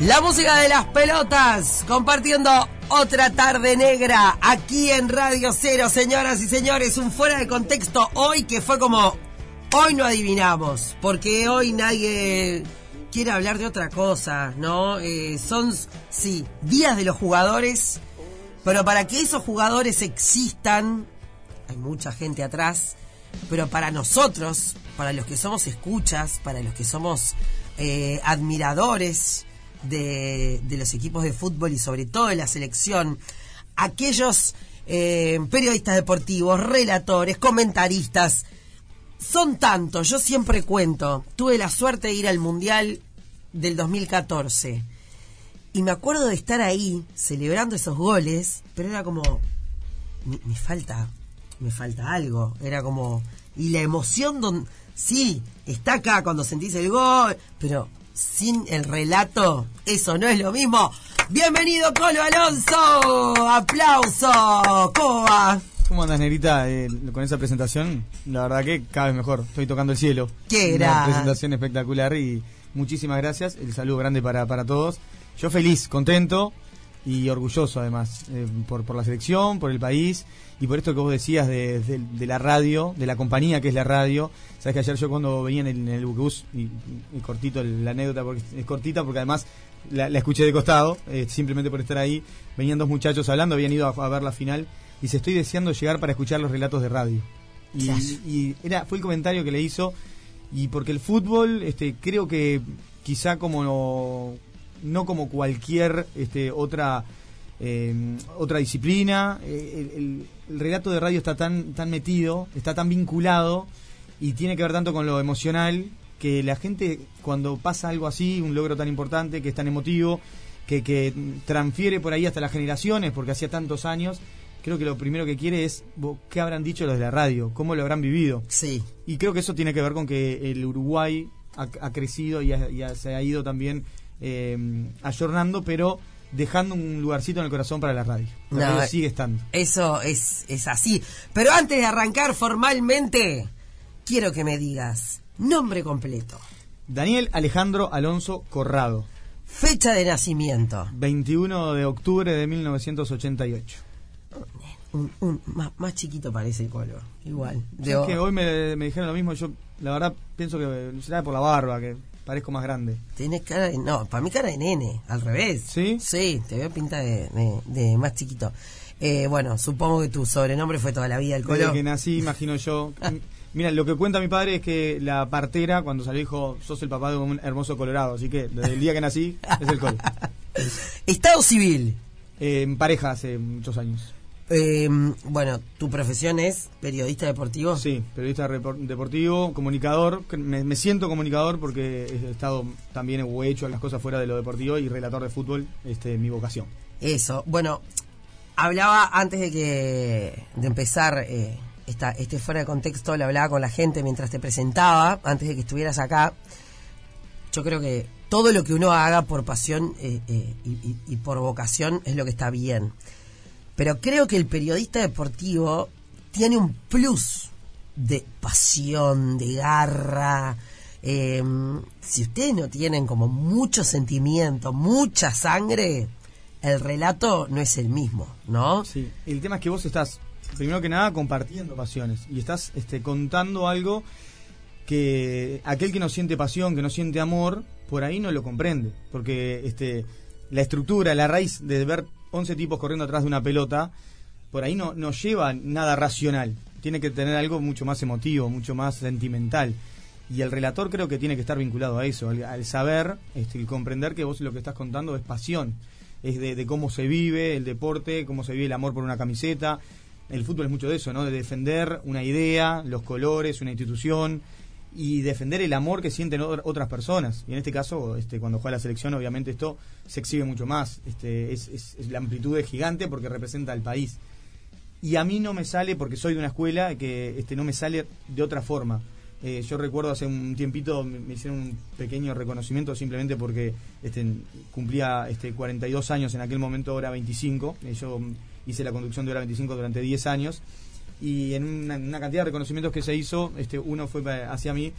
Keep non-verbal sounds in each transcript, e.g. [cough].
La música de las pelotas, compartiendo otra tarde negra aquí en Radio Cero, señoras y señores, un fuera de contexto hoy que fue como, hoy no adivinamos, porque hoy nadie quiere hablar de otra cosa, ¿no? Eh, son, sí, días de los jugadores, pero para que esos jugadores existan, hay mucha gente atrás, pero para nosotros, para los que somos escuchas, para los que somos eh, admiradores, de, los equipos de fútbol y sobre todo de la selección, aquellos eh, periodistas deportivos, relatores, comentaristas, son tantos, yo siempre cuento, tuve la suerte de ir al Mundial del 2014 y me acuerdo de estar ahí celebrando esos goles, pero era como, me, falta, me falta algo, era como, y la emoción, don, sí, está acá cuando sentís el gol, pero sin el relato, eso no es lo mismo. Bienvenido Colo Alonso, aplauso, ¿cómo va? ¿Cómo andas, Negrita, eh, con esa presentación? La verdad que cada vez mejor, estoy tocando el cielo. Qué Una presentación espectacular y muchísimas gracias, el saludo grande para, para todos. Yo feliz, contento y orgulloso además, eh, por, por la selección, por el país y por esto que vos decías de, la radio, de la compañía que es la radio. Sabes que ayer yo cuando venía en el, bus, y, cortito la anécdota porque es cortita porque además la, escuché de costado, eh, simplemente por estar ahí, venían dos muchachos hablando, habían ido a, ver la final y se estoy deseando llegar para escuchar los relatos de radio. Y, era fue el comentario que le hizo y porque el fútbol este creo que quizá como no, como cualquier este otra eh, otra disciplina. Eh, el, relato de radio está tan, tan metido, está tan vinculado y tiene que ver tanto con lo emocional que la gente cuando pasa algo así, un logro tan importante, que es tan emotivo, que, que transfiere por ahí hasta las generaciones, porque hacía tantos años, creo que lo primero que quiere es qué habrán dicho los de la radio, cómo lo habrán vivido. Sí. Y creo que eso tiene que ver con que el Uruguay ha, crecido y, se ha ido también eh, ayornando, pero dejando un lugarcito en el corazón para la radio. La sigue estando. Eso es, es así. Pero antes de arrancar formalmente, quiero que me digas nombre completo. Daniel Alejandro Alonso Corrado. Fecha de nacimiento. 21 de octubre de 1988. Un, más, chiquito parece el color, igual. que hoy me, me, dijeron lo mismo, yo la verdad pienso que será por la barba, que parezco más grande. Tienes cara de. No, para mí cara de nene, al revés. ¿Sí? Sí, te veo pinta de, de, más chiquito. Eh, bueno, supongo que tu sobrenombre fue toda la vida el color. Desde que nací, imagino yo. [laughs] Mira, lo que cuenta mi padre es que la partera, cuando salió, dijo: Sos el papá de un hermoso colorado. Así que desde el día que nací, es el color. [laughs] Estado civil. Eh, en pareja hace muchos años. Eh, bueno, tu profesión es periodista deportivo. Sí, periodista deportivo, comunicador. Me, siento comunicador porque he estado también o he hecho las cosas fuera de lo deportivo y relator de fútbol, este, mi vocación. Eso. Bueno, hablaba antes de que de empezar eh, esta, este fuera de contexto, le hablaba con la gente mientras te presentaba, antes de que estuvieras acá. Yo creo que todo lo que uno haga por pasión eh, eh, y por vocación es lo que está bien. Pero creo que el periodista deportivo tiene un plus de pasión, de garra. Em, si ustedes no tienen como mucho sentimiento, mucha sangre, el relato no es el mismo, ¿no? Sí, el tema es que vos estás, primero que nada, compartiendo pasiones y estás este, contando algo que aquel que no siente pasión, que no siente amor, por ahí no lo comprende, porque este, la estructura, la raíz de ver 11 tipos corriendo atrás de una pelota, por ahí no, no lleva nada racional. Tiene que tener algo mucho más emotivo, mucho más sentimental. Y el relator creo que tiene que estar vinculado a eso, al, saber, este, el comprender que vos lo que estás contando es pasión, es de, cómo se vive el deporte, cómo se vive el amor por una camiseta. El fútbol es mucho de eso, ¿no? De defender una idea, los colores, una institución y defender el amor que sienten otras personas. Y en este caso, este, cuando juega la selección, obviamente esto se exhibe mucho más. Este, es, la amplitud es gigante porque representa al país. Y a mí no me sale, porque soy de una escuela, que este, no me sale de otra forma. Eh, yo recuerdo hace un tiempito me, hicieron un pequeño reconocimiento simplemente porque este, cumplía este, 42 años en aquel momento, ahora 25. Eh, yo hice la conducción de hora 25 durante 10 años y en una, cantidad de reconocimientos que se hizo, este, uno fue hacia mí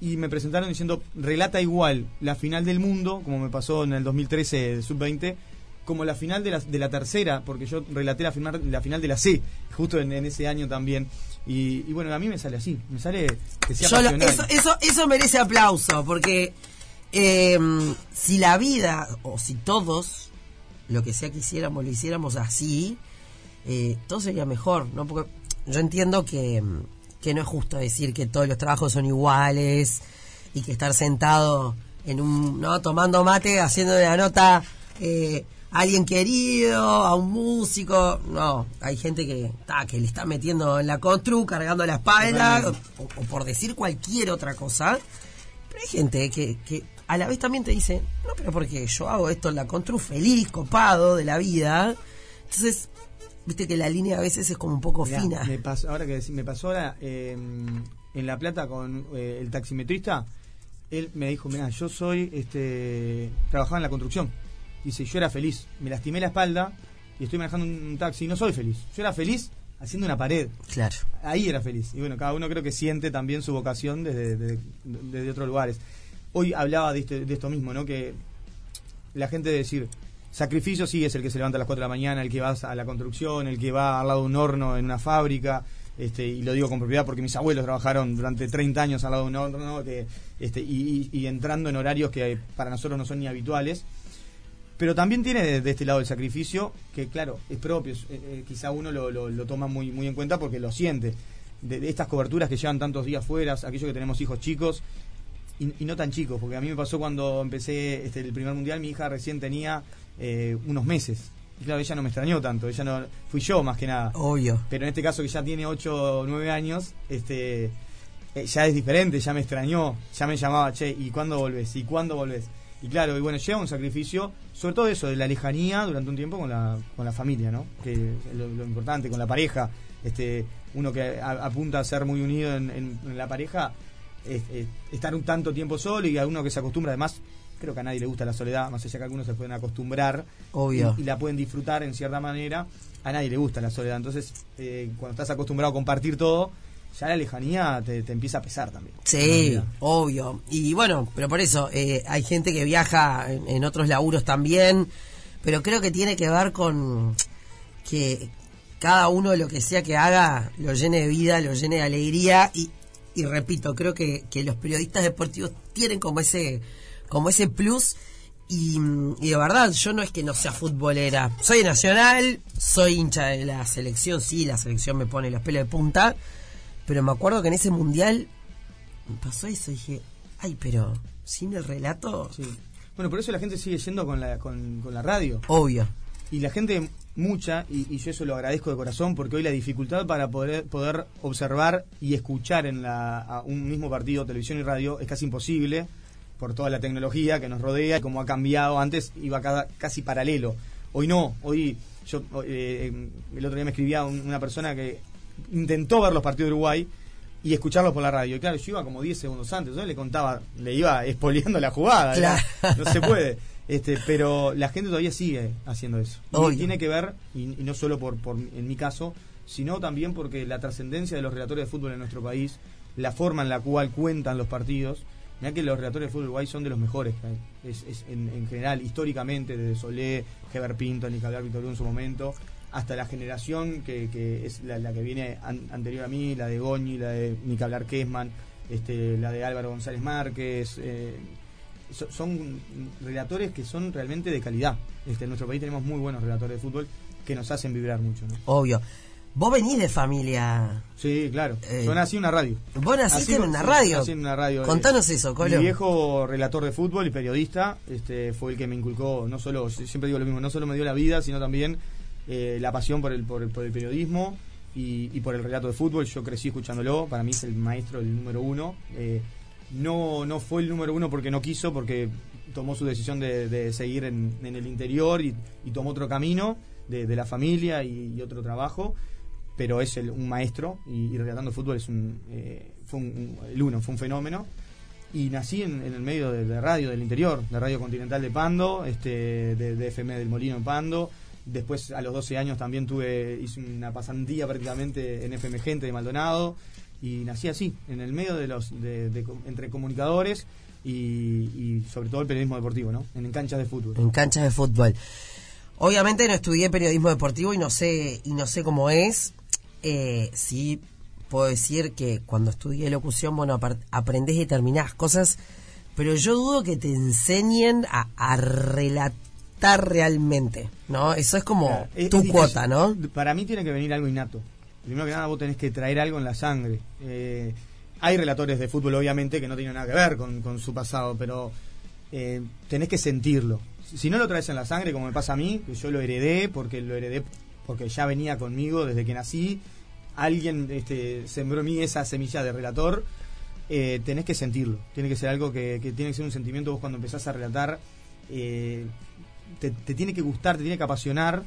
y me presentaron diciendo, relata igual la final del mundo, como me pasó en el 2013 Sub-20, como la final de la, de la tercera, porque yo relaté la final, la final de la C, justo en, ese año también. Y, bueno, a mí me sale así, me sale que sea eso, eso, eso merece aplauso, porque eh, si la vida, o si todos, lo que sea que hiciéramos, lo hiciéramos así, eh, todo sería mejor, ¿no? Porque yo entiendo que que no es justo decir que todos los trabajos son iguales y que estar sentado en un, ¿no? Tomando mate, haciendo la nota eh, a alguien querido, a un músico, no, hay gente que, que le está metiendo en la constru, cargando la espalda, o, por decir cualquier otra cosa, pero hay gente que, que a la vez también te dice, no, pero porque yo hago esto en la constru feliz, copado de la vida, entonces Viste que la línea a veces es como un poco fina. Me pasó, ahora que me pasó ahora em, en La Plata con eh, el taximetrista, él me dijo, mira, yo soy, este, trabajaba en la construcción. Dice, yo era feliz, me lastimé la espalda y estoy manejando un taxi, no soy feliz. Yo era feliz haciendo una pared. Claro. Ahí era feliz. Y bueno, cada uno creo que siente también su vocación desde, desde, otros lugares. Hoy hablaba de, este, de esto mismo, ¿no? Que la gente de decir, Sacrificio sí es el que se levanta a las 4 de la mañana, el que va a la construcción, el que va al lado de un horno en una fábrica. Este, y lo digo con propiedad porque mis abuelos trabajaron durante 30 años al lado de un horno este, y, entrando en horarios que para nosotros no son ni habituales. Pero también tiene de, este lado el sacrificio, que claro, es propio, eh, eh, quizá uno lo, toma muy, muy en cuenta porque lo siente. De, estas coberturas que llevan tantos días fuera, aquellos que tenemos hijos chicos, y, no tan chicos, porque a mí me pasó cuando empecé este, el primer mundial, mi hija recién tenía eh, unos meses. Y claro, ella no me extrañó tanto, ella no fui yo más que nada. Obvio. Pero en este caso que ya tiene 8 o 9 años, este eh, ya es diferente, ya me extrañó, ya me llamaba, "Che, ¿y cuándo volvés? ¿Y cuándo volvés?" Y claro, y bueno, lleva un sacrificio, sobre todo eso, de la lejanía durante un tiempo con la, con la familia, ¿no? Que es lo, importante, con la pareja. Este, uno que apunta a ser muy unido en, la pareja, estar un tanto tiempo solo y a uno que se acostumbra además creo que a nadie le gusta la soledad, más allá que algunos se pueden acostumbrar Obvio. Y, la pueden disfrutar en cierta manera, a nadie le gusta la soledad. Entonces, eh, cuando estás acostumbrado a compartir todo, ya la lejanía te, empieza a pesar también. Sí, obvio. Y bueno, pero por eso, eh, hay gente que viaja en, otros laburos también, pero creo que tiene que ver con que cada uno lo que sea que haga lo llene de vida, lo llene de alegría y, y repito, creo que, que los periodistas deportivos tienen como ese como ese plus. Y, de verdad, yo no es que no sea futbolera. Soy nacional, soy hincha de la selección, sí, la selección me pone los pelos de punta. Pero me acuerdo que en ese mundial me pasó eso. Dije, ay, pero sin el relato. Sí. Bueno, por eso la gente sigue yendo con la, con, la radio. Obvio. Y la gente, mucha, y, yo eso lo agradezco de corazón, porque hoy la dificultad para poder, poder observar y escuchar en la, un mismo partido, televisión y radio, es casi imposible por toda la tecnología que nos rodea y como ha cambiado. Antes iba cada, casi paralelo. Hoy no, hoy yo eh, el otro día me escribía una persona que intentó ver los partidos de Uruguay y escucharlos por la radio. Y claro, yo iba como 10 segundos antes, yo le contaba, le iba expoliando la jugada, no se puede. Este, pero la gente todavía sigue haciendo eso. Y tiene que ver, y, no solo por, por, en mi caso, sino también porque la trascendencia de los relatores de fútbol en nuestro país, la forma en la cual cuentan los partidos, Mirá que los relatores de fútbol Uruguay son de los mejores Es, en, general, históricamente, desde Solé, Heber Pinto, ni Víctor en su momento, hasta la generación que, es la, que viene anterior a mí, la de Goñi, la de Nicablar Kesman, este, la de Álvaro González Márquez. Eh, son relatores que son realmente de calidad. Este, en nuestro país tenemos muy buenos relatores de fútbol que nos hacen vibrar mucho. ¿no? Obvio. Vos venís de familia. Sí, claro. Eh, Yo nací en una radio. ¿Vos naciste en una radio? Nací en una radio. Contanos eso, Colo. Mi viejo relator de fútbol y periodista este, fue el que me inculcó, no solo, siempre digo lo mismo, no solo me dio la vida, sino también eh, la pasión por el, por el, periodismo y, por el relato de fútbol. Yo crecí escuchándolo, para mí es el maestro, el número uno. Eh, no, no fue el número uno porque no quiso, porque tomó su decisión de, seguir en, el interior y, tomó otro camino de, la familia y otro trabajo pero es un maestro y, relatando fútbol es un, eh, fue un, el uno, fue un fenómeno. Y nací en, el medio de, radio del interior, de Radio Continental de Pando, este, de, FM del Molino en Pando. Después, a los 12 años, también tuve hice una pasantía prácticamente en FM Gente de Maldonado. y nací así, en el medio de los de, entre comunicadores y, sobre todo el periodismo deportivo, ¿no? En, canchas de fútbol. En canchas de fútbol. Obviamente no estudié periodismo deportivo y no sé y no sé cómo es. Eh, sí puedo decir que cuando estudié locución, bueno, aprendés determinadas cosas, pero yo dudo que te enseñen a, relatar realmente, ¿no? Eso es como tu cuota, ¿no? Para mí tiene que venir algo innato. Primero que nada, vos tenés que traer algo en la sangre. Eh, hay relatores de fútbol, obviamente, que no tienen nada que ver con, su pasado, pero eh, tenés que sentirlo. Si no lo traes en la sangre, como me pasa a mí, que yo lo heredé, porque lo heredé porque ya venía conmigo desde que nací, alguien este, sembró en mí esa semilla de relator, eh, tenés que sentirlo. Tiene que ser algo que, tiene que ser un sentimiento. Vos cuando empezás a relatar, eh, te, tiene que gustar, te tiene que apasionar.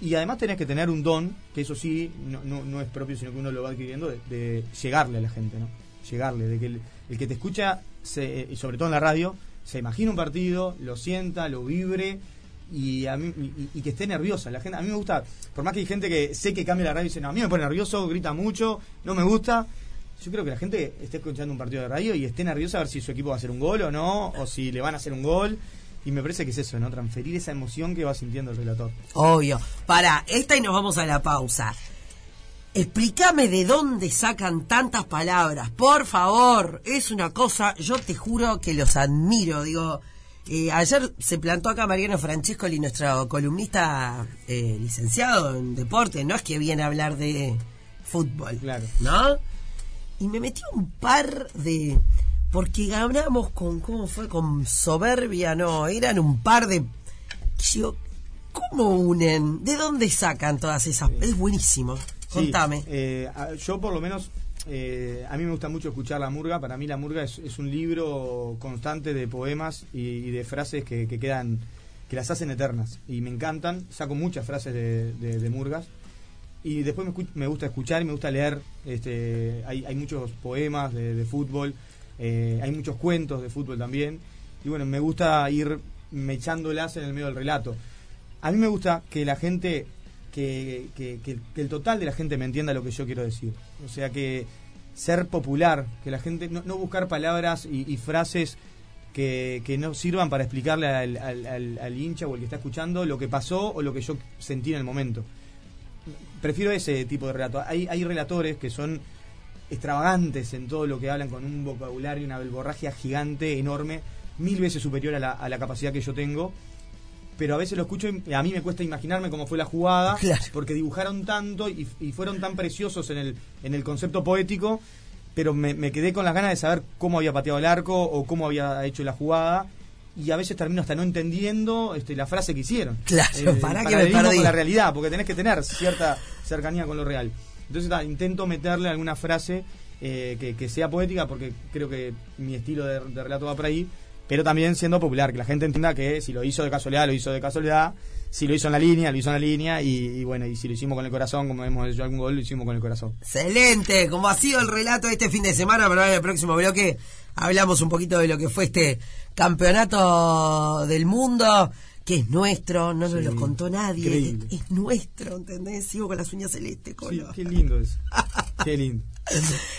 Y además tenés que tener un don, que eso sí, no, no, es propio, sino que uno lo va adquiriendo, de, llegarle a la gente, ¿no? Llegarle, de que el, que te escucha, y sobre todo en la radio, se imagina un partido, lo sienta, lo vibre y, a mí, que esté nerviosa. La gente, a mí me gusta, por más que hay gente que sé que cambia la radio y dice, no, a mí me pone nervioso, grita mucho, no me gusta. Yo creo que la gente esté escuchando un partido de radio y esté nerviosa a ver si su equipo va a hacer un gol o no, o si le van a hacer un gol. Y me parece que es eso, ¿no? Transferir esa emoción que va sintiendo el relator. Obvio. Para, esta y nos vamos a la pausa. Explícame de dónde sacan tantas palabras, por favor. Es una cosa, yo te juro que los admiro. Digo, eh, ayer se plantó acá Mariano Francescoli, nuestro columnista eh, licenciado en deporte. No es que viene a hablar de fútbol, claro. ¿no? Y me metió un par de. Porque ganamos con. ¿Cómo fue? Con soberbia, no. Eran un par de. Yo, ¿Cómo unen? ¿De dónde sacan todas esas? Es buenísimo. Contame. Eh, yo por lo menos, eh, a mí me gusta mucho escuchar la murga. Para mí la murga es, un libro constante de poemas y, de frases que, quedan, que las hacen eternas. Y me encantan. Saco muchas frases de, murgas. Y después me, gusta escuchar y me gusta leer. Este, hay, muchos poemas de, fútbol. Eh, hay muchos cuentos de fútbol también. Y bueno, me gusta ir mechándolas en el medio del relato. A mí me gusta que la gente que, el total de la gente me entienda lo que yo quiero decir. O sea, que ser popular, que la gente, no, buscar palabras y, frases que, no sirvan para explicarle al, hincha o al que está escuchando lo que pasó o lo que yo sentí en el momento. Prefiero ese tipo de relato. Hay, hay relatores que son extravagantes en todo lo que hablan con un vocabulario, una belborragia gigante, enorme, mil veces superior a la, a la capacidad que yo tengo pero a veces lo escucho y a mí me cuesta imaginarme cómo fue la jugada, porque dibujaron tanto y, fueron tan preciosos en el, en el concepto poético, pero me, quedé con las ganas de saber cómo había pateado el arco o cómo había hecho la jugada. Y a veces termino hasta no entendiendo este, la frase que hicieron. Claro, eh, para que me perdí. con la realidad, porque tenés que tener cierta cercanía con lo real. Entonces intento meterle alguna frase eh, que, sea poética, porque creo que mi estilo de, de relato va por ahí pero también siendo popular, que la gente entienda que si lo hizo de casualidad, lo hizo de casualidad, si lo hizo en la línea, lo hizo en la línea, y, bueno, y si lo hicimos con el corazón, como hemos hecho algún gol, lo hicimos con el corazón. Excelente, como ha sido el relato este fin de semana, pero en el próximo bloque hablamos un poquito de lo que fue este campeonato del mundo que es nuestro, no nos lo contó nadie, es, nuestro, ¿entendés? Sigo con las uñas celestes, Colo. qué lindo es, [laughs] qué lindo.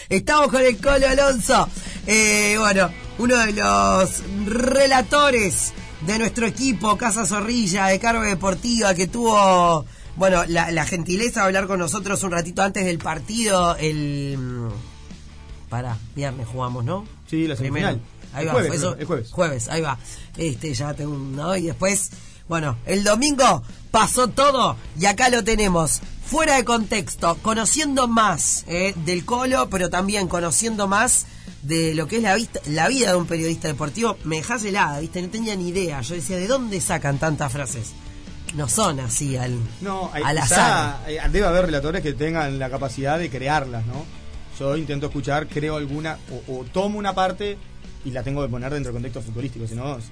Estamos con el Colo Alonso, eh, bueno, uno de los relatores de nuestro equipo, Casa Zorrilla, de Cargo Deportiva, que tuvo, bueno, la, gentileza de hablar con nosotros un ratito antes del partido, el... Para, viernes jugamos, ¿no? Sí, la semifinal. Ahí va, jueves, eso, el jueves. Jueves, ahí va. Este, ya tengo un, ¿no? Y después, bueno, el domingo pasó todo y acá lo tenemos. Fuera de contexto, conociendo más eh, del Colo, pero también conociendo más de lo que es la, vista, la vida de un periodista deportivo, me dejas helada, ¿viste? No tenía ni idea. Yo decía, ¿de dónde sacan tantas frases? No son así al, no, hay, al azar. Debe haber relatores que tengan la capacidad de crearlas, ¿no? Yo intento escuchar, creo alguna, o tomo una parte y la tengo que poner dentro del contexto futbolístico, si no es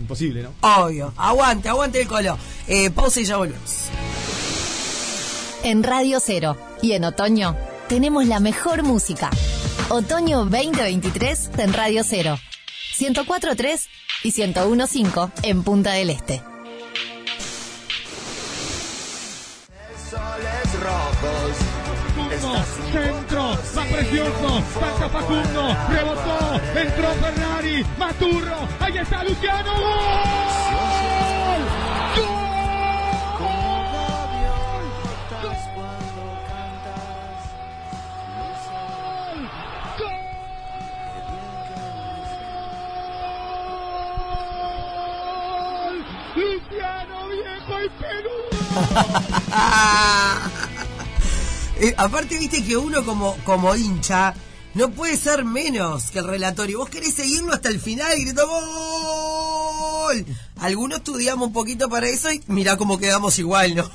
imposible, ¿no? Obvio. Aguante, aguante el colo. Eh, pausa y ya volvemos. En Radio Cero y en otoño tenemos la mejor música. Otoño 2023 en Radio Cero. 104.3 y 101.5 en Punta del Este. Centro, va precioso, salta Facundo, rebotó, entró Ferrari, Maturro, ahí está Luciano, ¡Gol! ¡Gol! Luciano viejo y Perú. Eh, aparte, viste que uno como, como hincha no puede ser menos que el relator. Y vos querés seguirlo hasta el final y gritó ¡Gol! Algunos estudiamos un poquito para eso y mirá cómo quedamos igual, ¿no?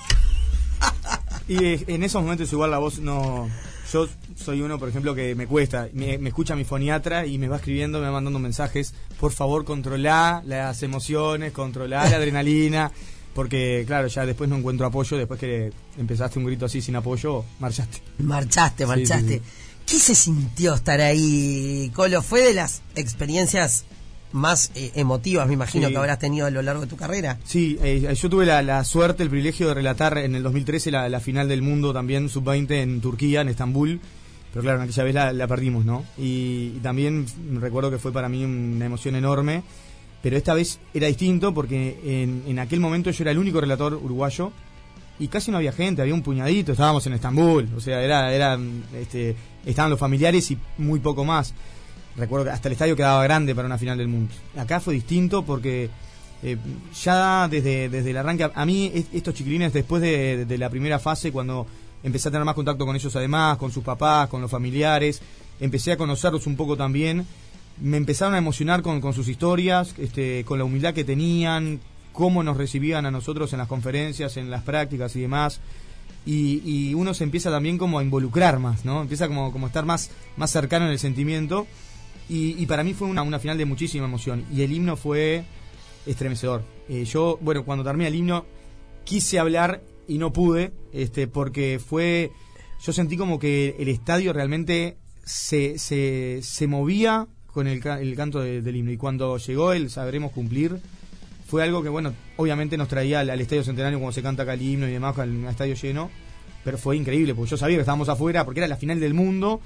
Y eh, en esos momentos igual la voz no... Yo soy uno, por ejemplo, que me cuesta. Me, me escucha mi foniatra y me va escribiendo, me va mandando mensajes. Por favor, controlá las emociones, controlá la adrenalina. Porque, claro, ya después no encuentro apoyo. Después que empezaste un grito así sin apoyo, marchaste. Marchaste, Sí, marchaste. sí, ¿Qué se sintió estar ahí, Colo? ¿Fue de las experiencias más eh, emotivas, me imagino, que habrás tenido a lo largo de tu carrera? Sí, eh, yo tuve la, la suerte, el privilegio de relatar en el 2013 la, la final del mundo también, sub-20 en Turquía, en Estambul. Pero claro, en aquella vez la, la perdimos, ¿no? Y, y también recuerdo que fue para mí una emoción enorme. Pero esta vez era distinto porque en, en aquel momento yo era el único relator uruguayo y casi no había gente, había un puñadito, estábamos en Estambul, o sea, era, era, este, estaban los familiares y muy poco más. Recuerdo que hasta el estadio quedaba grande para una final del mundo. Acá fue distinto porque eh, ya desde, desde el arranque, a mí es- estos chiquilines después de, de la primera fase, cuando empecé a tener más contacto con ellos además, con sus papás, con los familiares, empecé a conocerlos un poco también, me empezaron a emocionar con, con sus historias, este, con la humildad que tenían, cómo nos recibían a nosotros en las conferencias, en las prácticas y demás. Y, y uno se empieza también como a involucrar más, ¿no? Empieza como, como a estar más, más cercano en el sentimiento. Y, y para mí fue una, una final de muchísima emoción. Y el himno fue estremecedor. Eh, yo, bueno, cuando terminé el himno, quise hablar y no pude, este, porque fue. Yo sentí como que el estadio realmente se, se, se movía con el, el canto de- del himno. Y cuando llegó el Sabremos Cumplir, fue algo que, bueno, obviamente nos traía al, al Estadio Centenario cuando se canta acá el himno y demás, el estadio lleno. Pero fue increíble, porque yo sabía que estábamos afuera, porque era la final del mundo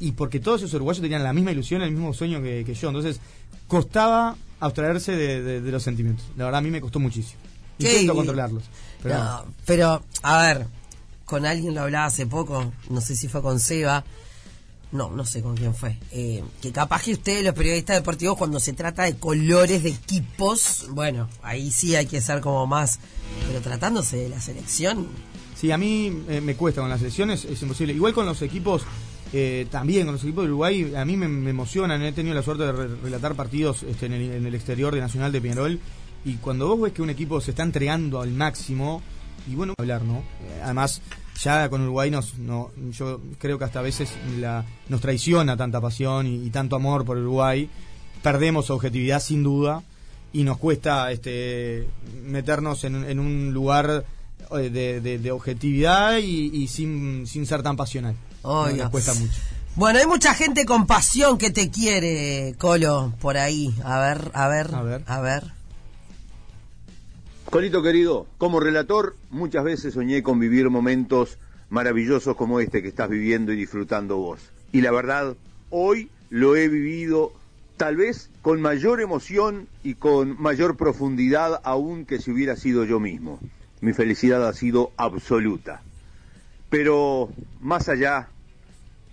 y porque todos esos uruguayos tenían la misma ilusión, el mismo sueño que, que yo. Entonces, costaba abstraerse de, de- de los sentimientos. La verdad, a mí me costó muchísimo. Intento bien. controlarlos. Pero No, pero, a ver, con alguien lo hablaba hace poco, no sé si fue con Seba, no, no sé con quién fue, eh, que capaz que ustedes, los periodistas deportivos, cuando se trata de colores de equipos, bueno, ahí sí hay que ser como más, pero tratándose de la selección, Sí, a mí eh, me cuesta con las selecciones, es imposible. Igual con los equipos, eh, también con los equipos de Uruguay, a mí me, emocionan. He tenido la suerte de re- relatar partidos este, en, el, en el exterior de Nacional de Peñarol. Y cuando vos ves que un equipo se está entregando al máximo, y bueno, hablar, ¿no? Eh, además, ya con Uruguay nos, no, yo creo que hasta a veces la, nos traiciona tanta pasión y, y tanto amor por Uruguay. Perdemos objetividad sin duda y nos cuesta este, meternos en, en un lugar eh, de, de- de objetividad y, y sin, sin ser tan pasional. Oiga. Nos cuesta mucho. Bueno, hay mucha gente con pasión que te quiere, Colo, por ahí. A ver, a ver, A ver. a ver. Colito querido, como relator muchas veces soñé con vivir momentos maravillosos como este que estás viviendo y disfrutando vos. Y la verdad, hoy lo he vivido tal vez con mayor emoción y con mayor profundidad aún que si hubiera sido yo mismo. Mi felicidad ha sido absoluta. Pero más allá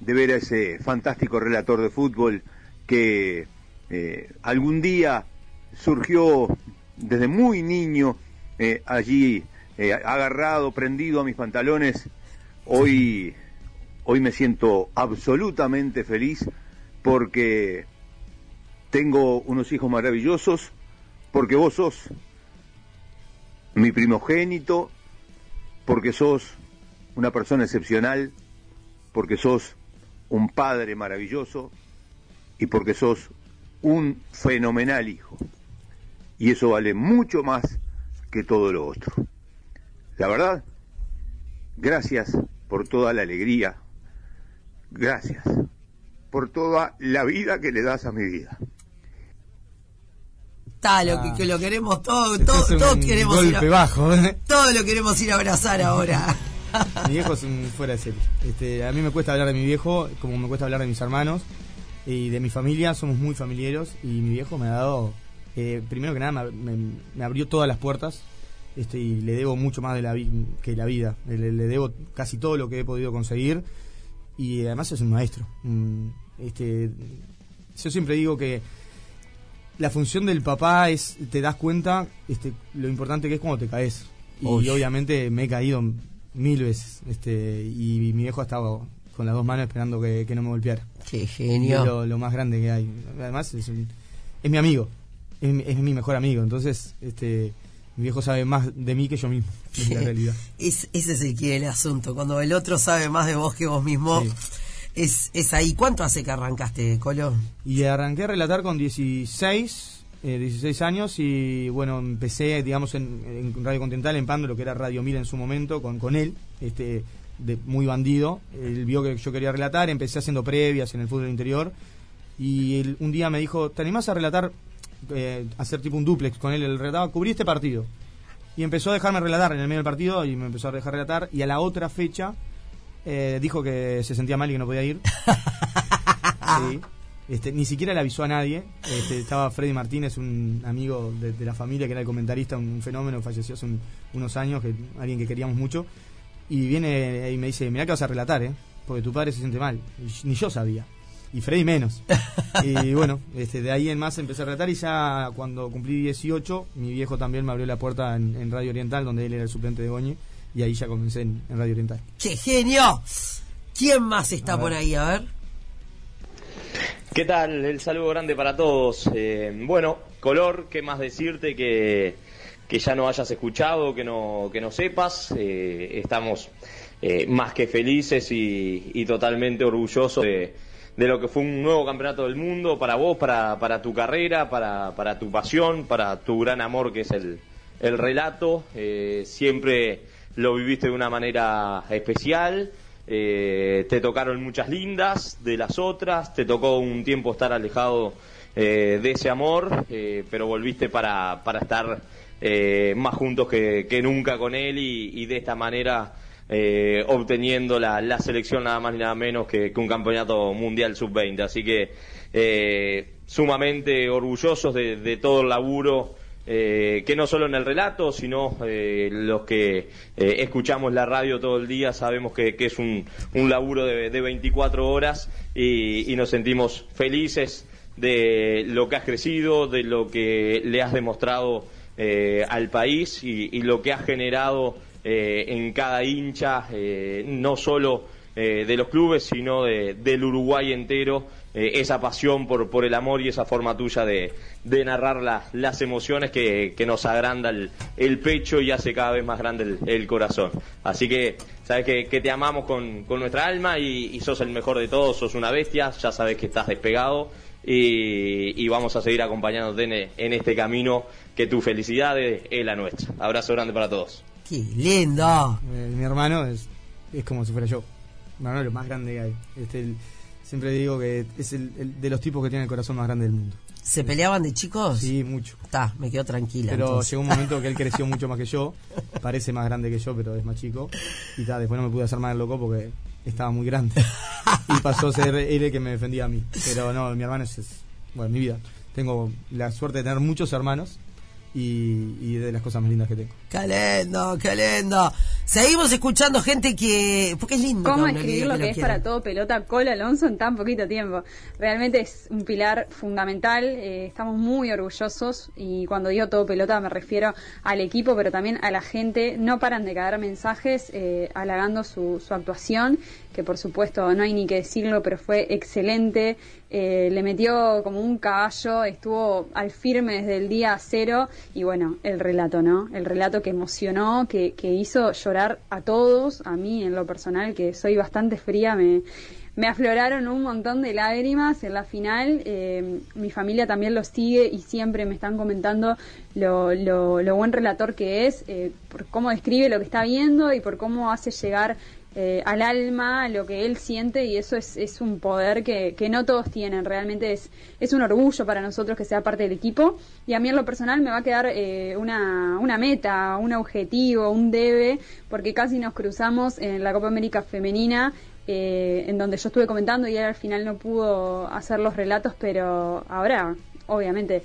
de ver a ese fantástico relator de fútbol que eh, algún día surgió desde muy niño eh, allí eh, agarrado, prendido a mis pantalones, hoy, hoy me siento absolutamente feliz porque tengo unos hijos maravillosos, porque vos sos mi primogénito, porque sos una persona excepcional, porque sos un padre maravilloso y porque sos un fenomenal hijo. Y eso vale mucho más que todo lo otro. La verdad, gracias por toda la alegría, gracias por toda la vida que le das a mi vida. Está, lo que, que lo queremos todos, Este todos, es todos queremos ir golpe a, bajo. ¿eh? todos lo queremos ir a abrazar ahora. mi viejo es un fuera de serie. Este, a mí me cuesta hablar de mi viejo, como me cuesta hablar de mis hermanos y de mi familia. Somos muy familiares y mi viejo me ha dado, eh, primero que nada, me, me, abrió todas las puertas este, y le debo mucho más de la que la vida. Le, le, debo casi todo lo que he podido conseguir y además es un maestro. Este, yo siempre digo que la función del papá es, te das cuenta este, lo importante que es cuando te caes. Y obviamente me he caído mil veces. Este, y mi viejo ha estado con las dos manos esperando que, no me golpeara. Qué genio. Es lo, más grande que hay. Además, es, es mi amigo. Es, mi mejor amigo. Entonces, este mi viejo sabe más de mí que yo mismo, [laughs] en la realidad. es, ese es el que el asunto. Cuando el otro sabe más de vos que vos mismo, es, es ahí. ¿Cuánto hace que arrancaste, Colo? Y arranqué a relatar con 16, 16 eh, años y bueno, empecé, digamos, en, Radio Continental, en Pando, lo que era Radio Mil en su momento, con, con él, este, de, muy bandido. Él vio que yo quería relatar, empecé haciendo previas en el fútbol interior y un día me dijo, ¿te animás a relatar, eh, hacer tipo un duplex con él? El relataba, cubrí este partido. Y empezó a dejarme relatar en el medio del partido y me empezó a dejar relatar y a la otra fecha eh, dijo que se sentía mal y que no podía ir. [laughs] Este, ni siquiera le avisó a nadie. Este, estaba Freddy Martínez, un amigo de, la familia que era el comentarista, un, fenómeno, falleció hace unos años, que, alguien que queríamos mucho. Y viene y me dice, mira que vas a relatar, ¿eh? porque tu padre se siente mal. ni yo sabía. Y Freddy menos. [laughs] y bueno, este, de ahí en más empecé a relatar y ya cuando cumplí 18, mi viejo también me abrió la puerta en, Radio Oriental, donde él era el suplente de Goñi y ahí ya comencé en, Radio Oriental. ¡Qué genio! ¿Quién más está por ahí? A ver. ¿Qué tal? El saludo grande para todos. Eh, bueno, color, ¿qué más decirte que, que ya no hayas escuchado, que no, que no sepas? Eh, estamos eh, más que felices y, totalmente orgullosos de, de, lo que fue un nuevo campeonato del mundo para vos, para, para tu carrera, para, para tu pasión, para tu gran amor que es el, el relato. siempre lo viviste de una manera especial, eh, te tocaron muchas lindas de las otras, te tocó un tiempo estar alejado eh, de ese amor, eh, pero volviste para, para estar más juntos que, nunca con él y, de esta manera obteniendo la, la, selección nada más ni nada menos que, un campeonato mundial sub-20. Así que sumamente orgullosos de, todo el laburo eh, que no solo en el relato, sino eh, los que eh, escuchamos la radio todo el día sabemos que, es un, laburo de, de 24 horas y, nos sentimos felices de lo que has crecido, de lo que le has demostrado al país y, lo que has generado en cada hincha, no solo de los clubes, sino del Uruguay entero eh, esa pasión por, por el amor y esa forma tuya de, de narrar las emociones que, que nos agranda el, pecho y hace cada vez más grande el, corazón. Así que sabes que, te amamos con, con nuestra alma y, sos el mejor de todos, sos una bestia, ya sabes que estás despegado y, y vamos a seguir acompañándote en, en este camino que tu felicidad es, la nuestra. Abrazo grande para todos. ¡Qué lindo! Eh, mi hermano es, es como si fuera yo. Mi hermano es lo más grande que hay. Este, el, Siempre digo que es el, de los tipos que tiene el corazón más grande del mundo. ¿Se peleaban de chicos? Sí, mucho. Está, me quedo tranquila. Pero llegó un momento que él [laughs] creció mucho más que yo. Parece más grande que yo, pero es más chico. Y está, después no me pude hacer más el loco porque estaba muy grande. Y pasó a ser él el que me defendía a mí. Pero no, mi hermano es, es bueno, mi vida. Tengo la suerte de tener muchos hermanos y, de las cosas más lindas que tengo. ¡Qué lindo, qué lindo! Seguimos escuchando gente que... Porque es lindo. ¿Cómo escribir lo que, es para todo pelota Cole Alonso en tan poquito tiempo? Realmente es un pilar fundamental. Eh, estamos muy orgullosos y cuando digo todo pelota me refiero al equipo, pero también a la gente. No paran de caer mensajes eh, halagando su, su actuación que por supuesto no hay ni que decirlo, pero fue excelente. Eh, le metió como un caballo, estuvo al firme desde el día cero y bueno, el relato, ¿no? El relato que emocionó, que, que hizo llorar a todos, a mí en lo personal, que soy bastante fría, me, me afloraron un montón de lágrimas en la final. Eh, mi familia también lo sigue y siempre me están comentando lo, lo, buen relator que es, eh, por cómo describe lo que está viendo y por cómo hace llegar eh, al alma lo que él siente y eso es, es un poder que, que, no todos tienen. Realmente es, es un orgullo para nosotros que sea parte del equipo y a mí en lo personal me va a quedar eh, una, una meta, un objetivo, un debe, porque casi nos cruzamos en la Copa América Femenina eh, en donde yo estuve comentando y él al final no pudo hacer los relatos, pero ahora, obviamente,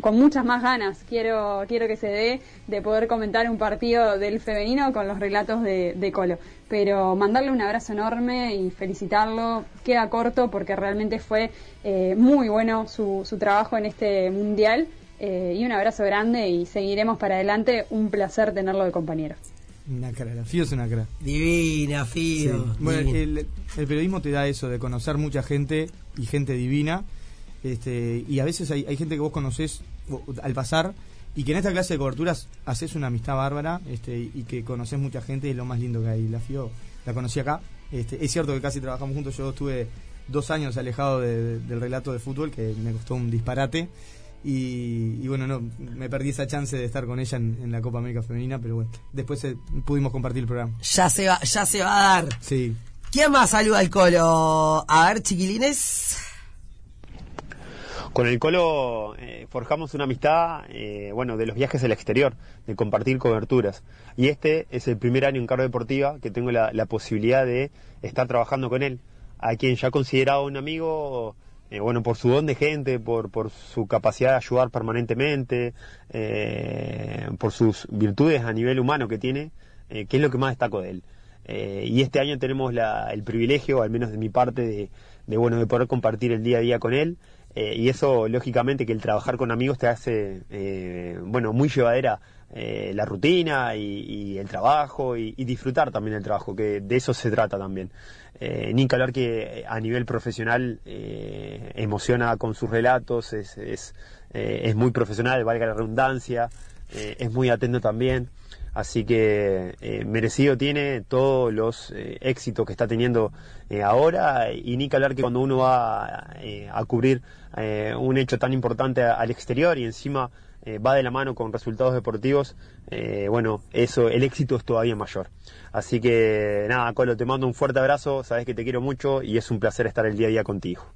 con muchas más ganas quiero, quiero que se dé de poder comentar un partido del femenino con los relatos de, Colo. Pero mandarle un abrazo enorme y felicitarlo, queda corto porque realmente fue eh, muy bueno su, su trabajo en este mundial. Eh, y un abrazo grande y seguiremos para adelante. Un placer tenerlo de compañero. Una cara, la FIO es una cara. Divina, FIO. Bueno, el, periodismo te da eso, de conocer mucha gente y gente divina. Este, y a veces hay, gente que vos conoces al pasar y que en esta clase de coberturas haces una amistad bárbara este, y que conoces mucha gente y es lo más lindo que hay. La FIO la conocí acá. Este, es cierto que casi trabajamos juntos, yo estuve dos años alejado del relato de fútbol, que me costó un disparate. Y, bueno, no, me perdí esa chance de estar con ella en, la Copa América Femenina, pero bueno, después eh, pudimos compartir el programa. Ya se va, ya se va a dar. Sí. ¿Quién más saluda al Colo? A ver, chiquilines. Con el Colo eh, forjamos una amistad, eh, bueno, de los viajes al exterior, de compartir coberturas. Y este es el primer año en Cargo Deportiva que tengo la, la posibilidad de estar trabajando con él, a quien ya considerado un amigo eh, bueno, por su don de gente, por, su capacidad de ayudar permanentemente, eh, por sus virtudes a nivel humano que tiene, eh, que es lo que más destaco de él. y este año tenemos el privilegio, al menos de mi parte, de, bueno, de poder compartir el día a día con él. Y eso, lógicamente, que el trabajar con amigos te hace, bueno, muy llevadera la rutina y, el trabajo y, disfrutar también el trabajo, que de eso se trata también. Eh, ni que eh, a nivel profesional eh, emociona con sus relatos, es, es, eh, es, muy profesional, valga la redundancia, es muy atento también. Así que merecido tiene todos los éxitos que está teniendo ahora y ni que hablar que cuando uno va a cubrir un hecho tan importante al exterior y encima eh, va de la mano con resultados deportivos, eh, bueno, eso, el éxito es todavía mayor. Así que nada, Colo, te mando un fuerte abrazo, sabes que te quiero mucho y es un placer estar el día a día contigo.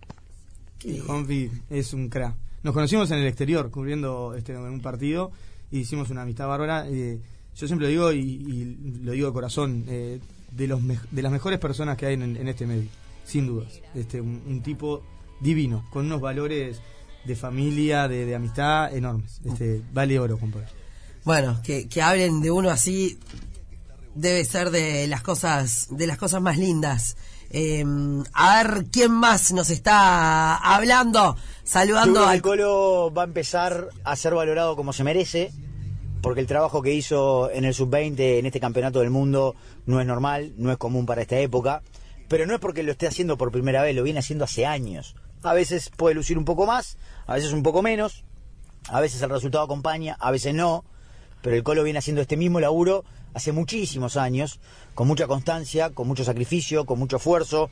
Juanfi es un crack. Nos conocimos en el exterior, cubriendo este, un partido, y hicimos una amistad bárbara. Eh, yo siempre lo digo y, lo digo de corazón, de, los de las mejores personas que hay en, este medio, sin dudas. Este, un tipo divino, con unos valores de familia, de, amistad enormes. Este, vale oro, compadre. Bueno, que, que hablen de uno así debe ser de las cosas, de las cosas más lindas. Em, a ver quién más nos está hablando, saludando al Colo va a empezar a ser valorado como se merece, porque el trabajo que hizo en el sub-20 en este campeonato del mundo no es normal, no es común para esta época, pero no es porque lo esté haciendo por primera vez, lo viene haciendo hace años. A veces puede lucir un poco más, a veces un poco menos, a veces el resultado acompaña, a veces no, pero el Colo viene haciendo este mismo laburo hace muchísimos años, con mucha constancia, con mucho sacrificio, con mucho esfuerzo,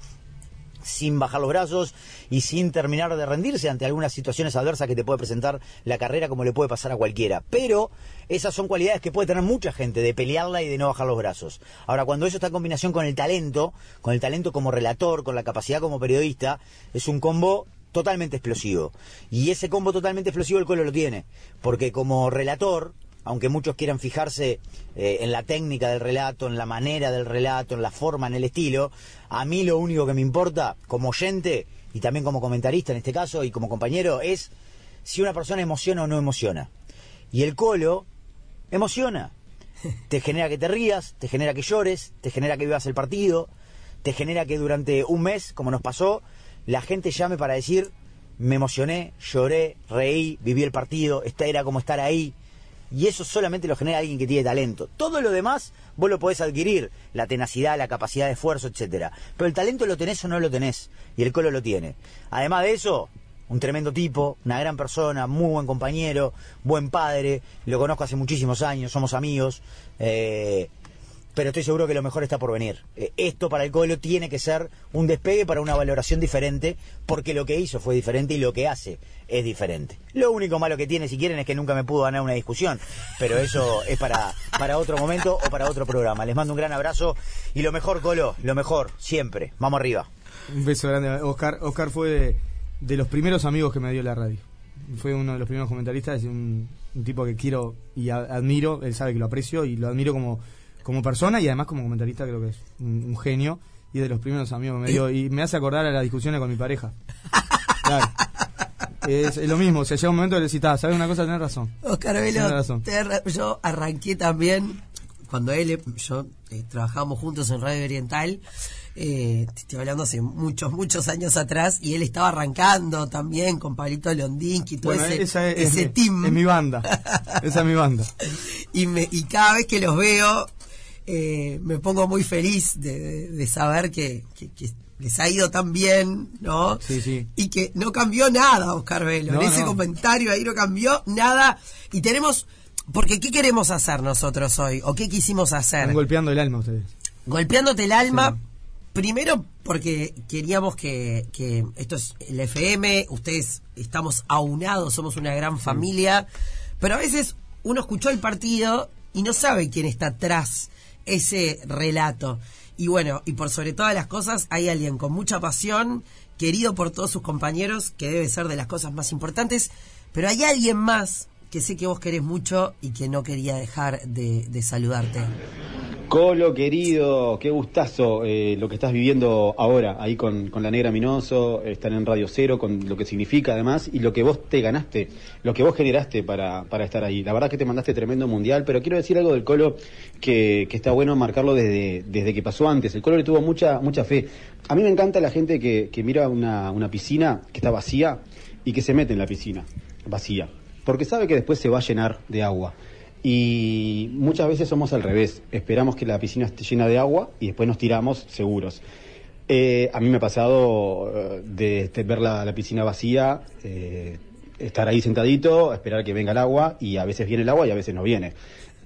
sin bajar los brazos y sin terminar de rendirse ante algunas situaciones adversas que te puede presentar la carrera como le puede pasar a cualquiera. Pero esas son cualidades que puede tener mucha gente, de pelearla y de no bajar los brazos. Ahora, cuando eso está en combinación con el talento, con el talento como relator, con la capacidad como periodista, es un combo totalmente explosivo. Y ese combo totalmente explosivo el Colo lo tiene, porque como relator, aunque muchos quieran fijarse eh, en la técnica del relato, en la manera del relato, en la forma, en el estilo, a mí lo único que me importa como oyente y también como comentarista en este caso y como compañero es si una persona emociona o no emociona. Y el Colo emociona. [laughs] Te genera que te rías, te genera que llores, te genera que vivas el partido, te genera que durante un mes, como nos pasó, la gente llame para decir, me emocioné, lloré, reí, viví el partido, esta era como estar ahí. Y eso solamente lo genera alguien que tiene talento. Todo lo demás vos lo podés adquirir, la tenacidad, la capacidad de esfuerzo, etcétera. Pero el talento lo tenés o no lo tenés. Y el Colo lo tiene. Además de eso, un tremendo tipo, una gran persona, muy buen compañero, buen padre, lo conozco hace muchísimos años, somos amigos. Eh, pero estoy seguro que lo mejor está por venir. Eh, esto para el Colo tiene que ser un despegue para una valoración diferente, porque lo que hizo fue diferente y lo que hace es diferente. Lo único malo que tiene, si quieren, es que nunca me pudo ganar una discusión, pero eso es para, para otro momento o para otro programa. Les mando un gran abrazo y lo mejor, Colo, lo mejor, siempre. Vamos arriba. Un beso grande. Oscar, Oscar fue de, los primeros amigos que me dio la radio. Fue uno de los primeros comentaristas, un, un tipo que quiero y admiro, él sabe que lo aprecio y lo admiro como, como persona y además como comentarista creo que es un, un genio y de los primeros amigos que me dio y me hace acordar a las discusiones con mi pareja. [laughs] Claro. Es, es lo mismo, o sea, llega un momento que le decís, "Ah, ¿sabes una cosa? Tenés razón. Oscar Tenés Velo, razón. tenés ra- yo arranqué también, cuando él, yo eh, trabajábamos juntos en Radio Oriental, eh, te estoy hablando hace muchos, muchos años atrás, y él estaba arrancando también con Pablito Londinsky, todo Bueno, ese, esa es, ese es mi- team. es mi banda. Esa es mi banda. [laughs] y, me, y cada vez que los veo, eh, me pongo muy feliz de, de- de saber que, que- que les ha ido tan bien, ¿no? Sí, sí. Y que no cambió nada, Oscar Velo. No, en ese no. comentario ahí no cambió nada. Y tenemos. Porque, ¿qué queremos hacer nosotros hoy? ¿O qué quisimos hacer? Están golpeando el alma ustedes. Golpeándote el alma. Primero porque queríamos que, que esto es el FM, ustedes estamos aunados, somos una gran familia, pero a veces uno escuchó el partido y no sabe quién está atrás ese relato. Y bueno, y por sobre todas las cosas hay alguien con mucha pasión, querido por todos sus compañeros, que debe ser de las cosas más importantes, pero hay alguien más que sé que vos querés mucho y que no quería dejar de, saludarte. Colo, querido, qué gustazo eh, lo que estás viviendo ahora, ahí con, con la Negra Minoso, estar en Radio Cero, con lo que significa además, y lo que vos te ganaste, lo que vos generaste para, para estar ahí. La verdad que te mandaste tremendo mundial, pero quiero decir algo del Colo que, que está bueno marcarlo desde, desde que pasó antes. El Colo le tuvo mucha, mucha fe. A mí me encanta la gente que, que mira una, una piscina que está vacía y que se mete en la piscina vacía, porque sabe que después se va a llenar de agua. Y muchas veces somos al revés. Esperamos que la piscina esté llena de agua y después nos tiramos seguros. Eh, a mí me ha pasado eh, de, este, ver la, piscina vacía, eh, estar ahí sentadito, esperar que venga el agua y a veces viene el agua y a veces no viene.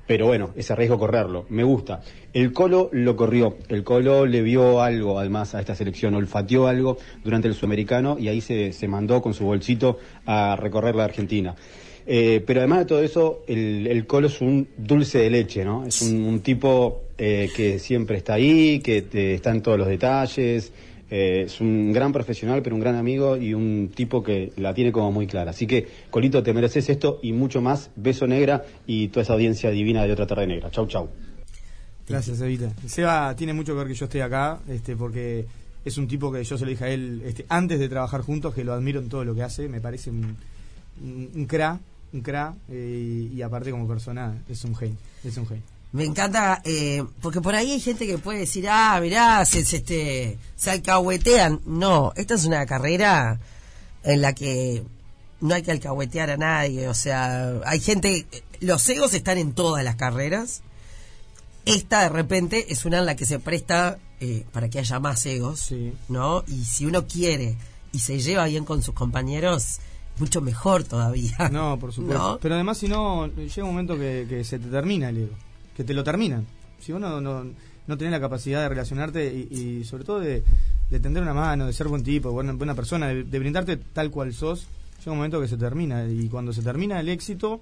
Pero bueno, ese riesgo correrlo, me gusta. El Colo lo corrió, el Colo le vio algo además a esta selección, olfateó algo durante el sudamericano y ahí se, se mandó con su bolsito a recorrer la Argentina. Eh, pero además de todo eso, el, Colo es un dulce de leche, ¿no? Es un, un tipo eh, que siempre está ahí, que te, está en todos los detalles. eh, es un gran profesional, pero un gran amigo y un tipo que la tiene como muy clara. Así que, Colito, te mereces esto y mucho más. Beso negra y toda esa audiencia divina de otra tarde negra. Chau, chau. Gracias, Evita. Seba tiene mucho que ver que yo esté acá, este, porque es un tipo que yo se lo dije a él este, antes de trabajar juntos, que lo admiro en todo lo que hace, me parece un, un, un cra, un cra, eh, y aparte como persona es un genio, es un genio. Me encanta, eh, porque por ahí hay gente que puede decir, ah, mirá, se, se, este, se alcahuetean. No, esta es una carrera en la que no hay que alcahuetear a nadie. O sea, hay gente, los egos están en todas las carreras. Esta de repente es una en la que se presta eh, para que haya más egos, ¿no? Y si uno quiere y se lleva bien con sus compañeros, mucho mejor todavía. [laughs] No, por supuesto. ¿No? Pero además, si no, llega un momento que, que se te termina el ego, que te lo terminan. Si vos no, no, no tenés la capacidad de relacionarte y, y sobre todo de, de tender una mano, de ser buen tipo, buena, buena persona, de, de brindarte tal cual sos, llega un momento que se termina. Y cuando se termina el éxito,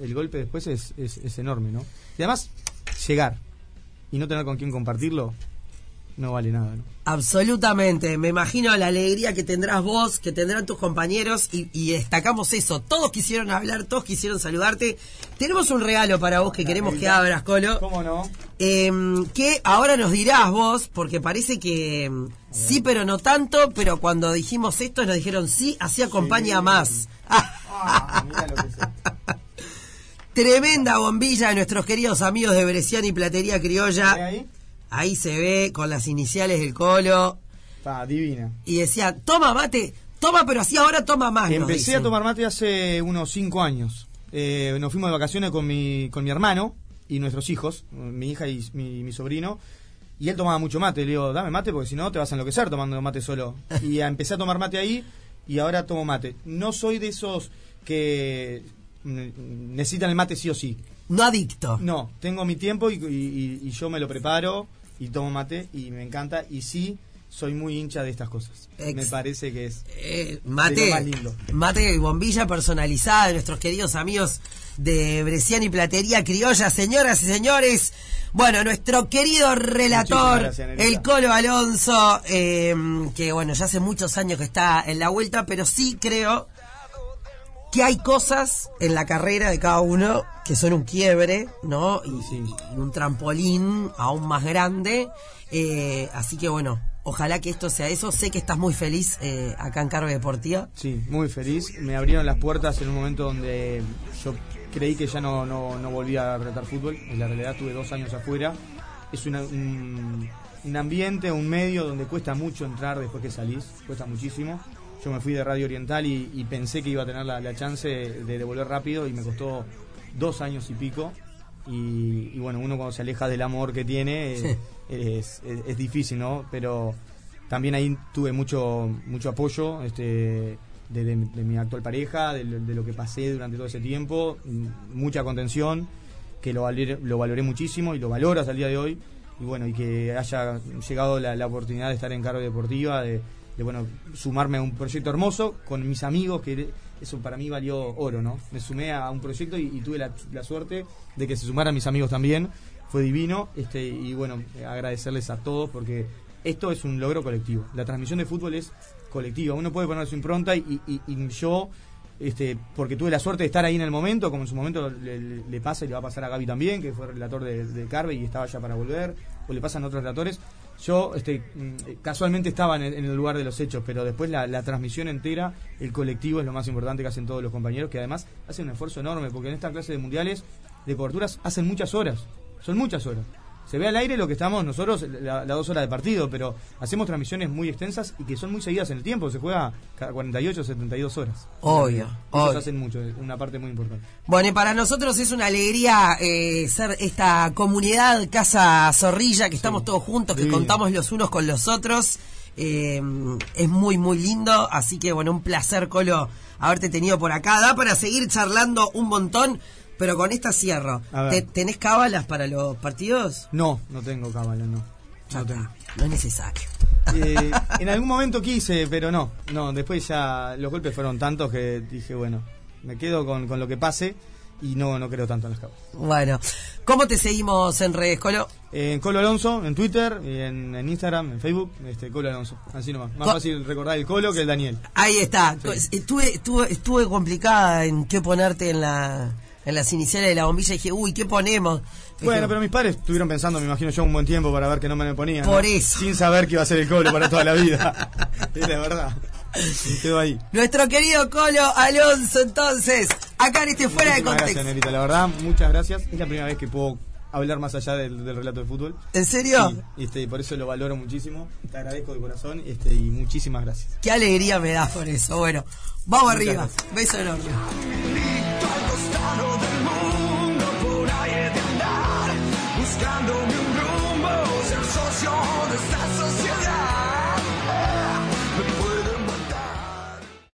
el golpe después es, es, es enorme, ¿no? Y además, llegar y no tener con quién compartirlo, no vale nada, ¿no? Absolutamente, me imagino la alegría que tendrás vos, que tendrán tus compañeros y, y destacamos eso. Todos quisieron hablar, todos quisieron saludarte. Tenemos un regalo para vos que queremos que abras, Colo. ¿Cómo no? Em, que ahora nos dirás vos, porque parece que em, sí, pero no tanto, pero cuando dijimos esto nos dijeron sí, así acompaña más. Ah, lo que. Tremenda bombilla de nuestros queridos amigos de Bresciani y Platería Criolla. ahí? Ahí se ve con las iniciales del Colo. Está divina. Y decía, toma mate, toma, pero así ahora toma más. Empecé a tomar mate hace unos cinco años. Eh, nos fuimos de vacaciones con mi, con mi hermano y nuestros hijos, mi hija y mi, mi sobrino. Y él tomaba mucho mate. Le digo, dame mate porque si no te vas a enloquecer tomando mate solo. Y [laughs] empecé a tomar mate ahí y ahora tomo mate. No soy de esos que necesitan el mate sí o sí. No adicto. No, tengo mi tiempo y, y- y yo me lo preparo y tomo mate y me encanta y sí soy muy hincha de estas cosas. Ex- Me parece que es Eh, mate, más lindo. mate bombilla personalizada de nuestros queridos amigos de Bresciani y Platería Criolla, señoras y señores. Bueno, nuestro querido relator, gracias, el Colo Alonso, eh, que bueno, ya hace muchos años que está en la vuelta, pero sí creo que hay cosas en la carrera de cada uno que son un quiebre, ¿no? Y, y un trampolín aún más grande. Eh, así que bueno, ojalá que esto sea eso. Sé que estás muy feliz eh, acá en Carve Deportiva. Sí, muy feliz. Me abrieron las puertas en un momento donde yo creí que ya no, no, no volvía a retar fútbol. En la realidad tuve dos años afuera. Es una- un, un ambiente, un medio donde cuesta mucho entrar después que salís. Cuesta muchísimo. Yo me fui de Radio Oriental y, y pensé que iba a tener la, la chance de devolver rápido y me costó dos años y pico. Y, y bueno, uno cuando se aleja del amor que tiene es, es- es difícil, ¿no? Pero también ahí tuve mucho mucho apoyo este de, de- de mi actual pareja, de, lo- de lo que pasé durante todo ese tiempo, m- mucha contención, que lo valoré, lo valoré muchísimo y lo valoro hasta el día de hoy. Y bueno, y que haya llegado la, la oportunidad de estar en cargo deportiva, de, de, bueno, sumarme a un proyecto hermoso con mis amigos, que eso para mí valió oro, ¿no? Me sumé a un proyecto y, tuve la, la suerte de que se sumaran mis amigos también. Fue divino, este, y bueno, agradecerles a todos porque esto es un logro colectivo. La transmisión de fútbol es colectiva. Uno puede poner su impronta y, y- yo, este, porque tuve la suerte de estar ahí en el momento, como en su momento le pasa y le va a pasar a Gaby también, que fue relator de, de Carve y estaba ya para volver, o le pasan a otros relatores. Yo este, mm, casualmente estaba en el, lugar de los hechos, pero después la, la transmisión entera, el colectivo es lo más importante que hacen todos los compañeros, que además hacen un esfuerzo enorme, porque en esta clase de mundiales de coberturas hacen muchas horas, son muchas horas. Se ve al aire lo que estamos nosotros, la- las dos horas de partido, pero hacemos transmisiones muy extensas y que son muy seguidas en el tiempo. Se juega cada 48 o 72 horas. Obvio, Ellos obvio. hacen mucho, una parte muy importante. Bueno, y para nosotros es una alegría eh, ser esta comunidad Casa Zorrilla, que estamos todos juntos, que contamos los unos con los otros. Eh, es muy, muy lindo. Así que, bueno, un placer, Colo, haberte tenido por acá. Da para seguir charlando un montón, pero con esta cierro. ¿Te- ¿Tenés cábalas para los partidos? No, no tengo cábala, no. No tengo. no es necesario. Eh, en algún momento [laughs] quise, pero no. No, después ya los golpes fueron tantos que dije, bueno, me quedo con, con lo que pase y no, no creo tanto en las cábalas. Bueno, ¿cómo te seguimos en redes, Colo? En Colo Alonso, en Twitter, y en, en Instagram, en Facebook, este, Colo Alonso. Así nomás. Más Co- fácil recordar el Colo que el Daniel. Ahí está. Sí. Estuve, estuve, estuve complicada en qué ponerte en la en las iniciales de la bombilla y dije, uy, ¿qué ponemos? Bueno, Dije, pero mis padres estuvieron pensando, me imagino yo, un buen tiempo para ver que no me lo ponían. ¿no? Por eso. Sin saber que iba a ser el Colo para toda la vida. [laughs] es la verdad. Y quedó ahí. Nuestro querido Colo Alonso, entonces, acá en este fuera de Muchísimas contexto. gracias, Nerita. La verdad, muchas gracias. Es la primera vez que puedo hablar más allá del, del relato de fútbol. ¿En serio? Sí, este, y por eso lo valoro muchísimo. Te agradezco de corazón este, y muchísimas gracias. Qué alegría me da por eso. Bueno, vamos Muchas arriba. gracias. Beso enorme. buscando